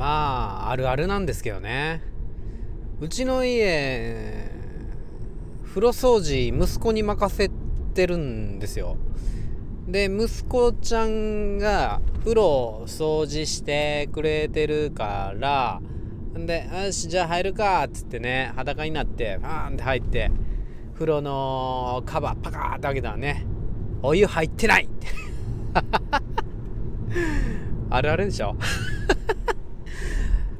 まああるあるなんですけどね。うちの家風呂掃除息子に任せてるんですよ。で息子ちゃんが風呂掃除してくれてるからんでよしじゃあ入るかっつってね裸になってパーンって入って風呂のカバーパカーって開けたらねお湯入ってない あるあるでしょ。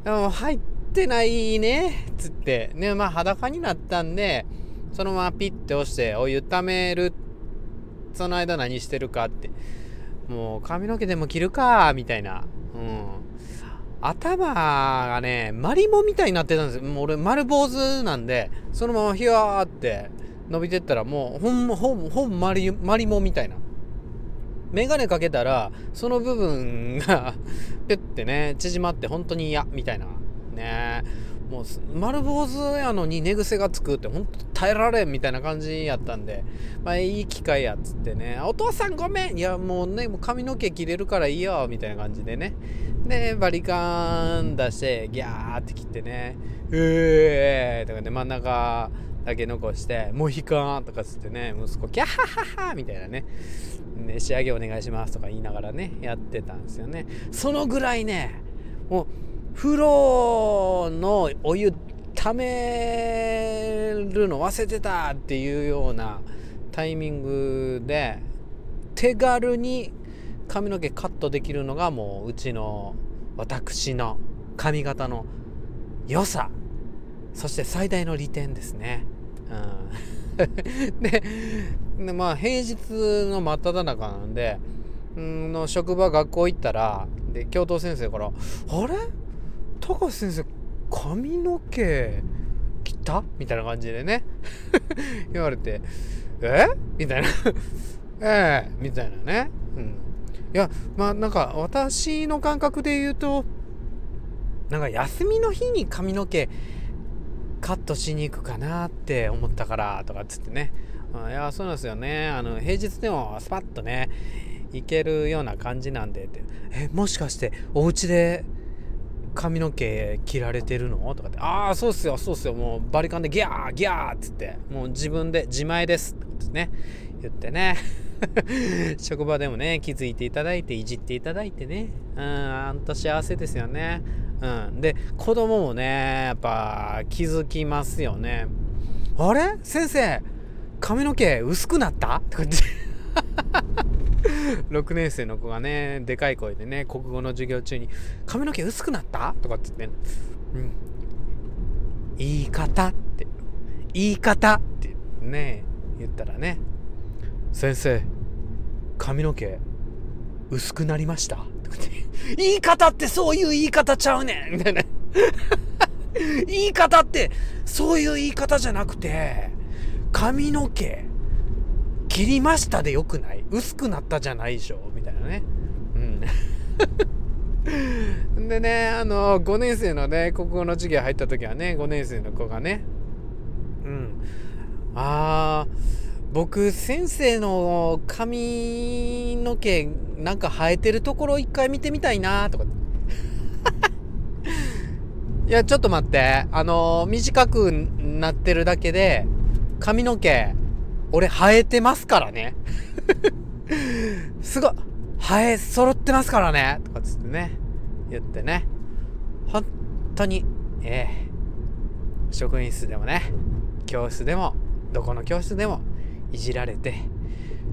入ってないねっつって。ねまあ裸になったんでそのままピッて押してお湯ためるその間何してるかって。もう髪の毛でも切るかみたいな。うん。頭がねマリモみたいになってたんですよ。もう俺丸坊主なんでそのままヒワーって伸びてったらもうほんほんほんマリマリモみたいな。メガネかけたらその部分が ピュッてね縮まって本当に嫌みたいな。ね。もう丸坊主やのに寝癖がつくってほんと耐えられんみたいな感じやったんで。まあいい機会やっつってね。お父さんごめん。いやもうねもう髪の毛切れるからいいよみたいな感じでね。でバリカン出してギャーって切ってね。うえーとかで真ん中だけ残してモヒカンとかつってね息子キャッハハハみたいなねね仕上げお願いしますとか言いながらねやってたんですよね。そのぐらいねもう風呂のお湯ためるの忘れてたっていうようなタイミングで手軽に髪の毛カットできるのがもううちの私の髪型の良さ。そして最大の利点ですね。うん、ででまあ平日の真っ只中なんでんの職場学校行ったらで教頭先生から「あれ？高橋先生髪の毛切った?」みたいな感じでね。言われて「え？みたいな「ええ。みたいなね。うん、いやまあなんか私の感覚で言うとなんか休みの日に髪の毛カットしに行くかなって思ったからとかっつってね。いやそうなんですよね。あの平日でもスパッとね行けるような感じなんでって。えもしかしてお家で髪の毛切られてるの？とかって。ああそうっすよそうっすよ。もうバリカンでギャーギャーっつって。もう自分で自前です。ってことね。言ってね。職場でもね気づいていただいていじっていただいてね。うんあんと幸せですよね。うん。で子供もねやっぱ気づきますよね。あれ？先生髪の毛薄くなった？とかって。6年生の子がねでかい声でね国語の授業中に「髪の毛薄くなった?」とかって言って、うん「言い方」って「言い方」ってね言ったらね「先生髪の毛薄くなりました」とかって「言い方ってそういう言い方ちゃうねん」みたいな。言い方ってそういう言い方じゃなくて髪の毛切りましたでよくない？薄くなったじゃないでしょ？みたいなね。うん。でね、あの、5年生のね、国語の授業入った時はね、5年生の子がね、うん。僕、先生の髪の毛、なんか生えてるところ一回見てみたいなとか。いや、ちょっと待って。あの、短くなってるだけで、髪の毛、俺生えてますからね。すごい、生え揃ってますからね。とかつってね、言ってね。本当に、ええ職員室でもね、教室でも、どこの教室でもいじられて、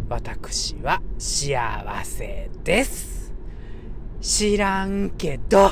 私は幸せです。知らんけど、